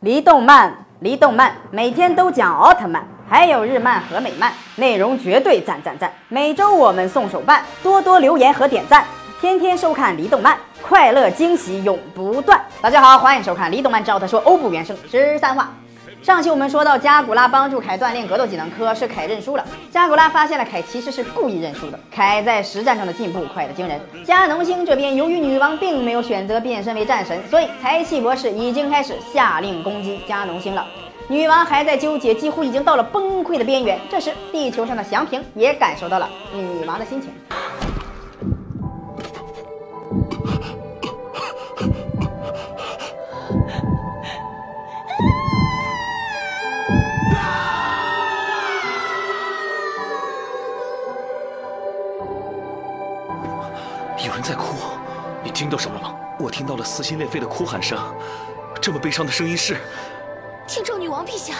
离动漫，离动漫，每天都讲奥特曼，还有日漫和美漫，内容绝对赞赞赞！每周我们送手办，多多留言和点赞，天天收看离动漫，快乐惊喜永不断。大家好，欢迎收看离动漫知道他说欧布原声十三话。上期我们说到，加古拉帮助凯锻炼格斗技能，可是凯认输了。加古拉发现了凯其实是故意认输的。凯在实战中的进步快得惊人。加农星这边，由于女王并没有选择变身为战神，所以财气博士已经开始下令攻击加农星了。女王还在纠结，几乎已经到了崩溃的边缘。这时，地球上的祥平也感受到了女王的心情。有人在哭，你听到什么了吗？我听到了撕心裂肺的哭喊声，这么悲伤的声音是听众女王陛下。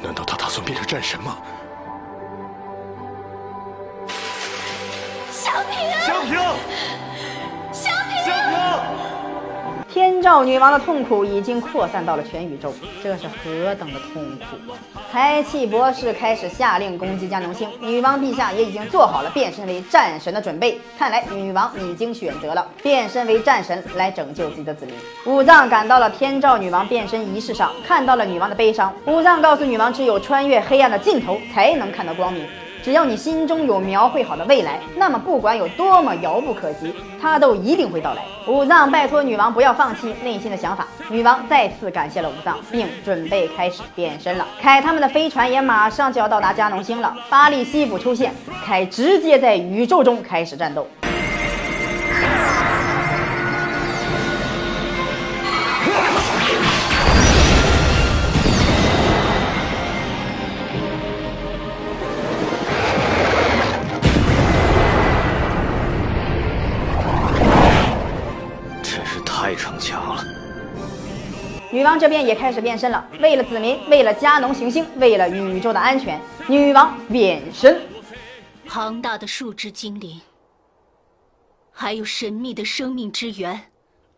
难道他打算变成战神吗？小平，小平，天照女王的痛苦已经扩散到了全宇宙，这是何等的痛苦！财气博士开始下令攻击加农星，女王陛下也已经做好了变身为战神的准备。看来女王已经选择了变身为战神来拯救自己的子民。武藏赶到了天照女王变身仪式上，看到了女王的悲伤。武藏告诉女王，只有穿越黑暗的尽头，才能看到光明。只要你心中有描绘好的未来，那么不管有多么遥不可及，它都一定会到来。武藏拜托女王不要放弃内心的想法，女王再次感谢了武藏，并准备开始变身了。凯他们的飞船也马上就要到达加农星了，巴利西部出现，凯直接在宇宙中开始战斗。女王这边也开始变身了，为了子民，为了加农行星，为了宇宙的安全，女王变身。庞大的树枝精灵，还有神秘的生命之源，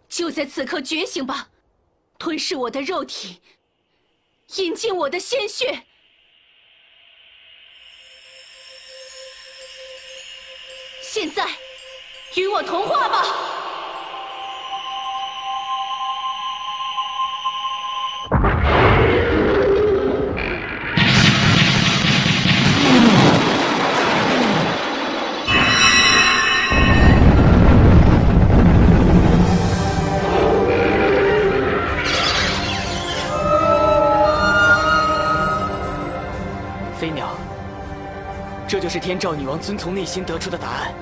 就在此刻觉醒吧！吞噬我的肉体，饮尽我的鲜血。现在，与我同化吧！就是天照女王遵从内心得出的答案。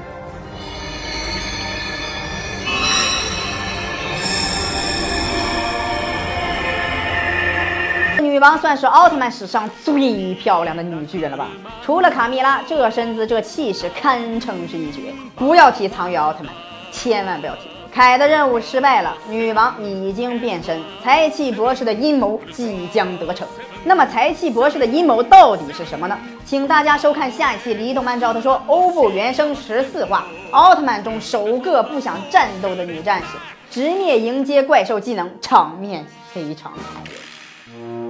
女王算是奥特曼史上最漂亮的女巨人了吧？除了卡蜜拉，这身姿这气势堪称是一绝。不要提苍月奥特曼，千万不要提。凯的任务失败了，女王已经变身，财气博士的阴谋即将得逞。那么财气博士的阴谋到底是什么呢？请大家收看下一期《离动漫照》，他说欧布原声十四话，奥特曼中首个不想战斗的女战士，直面迎接怪兽技能，场面非常残忍。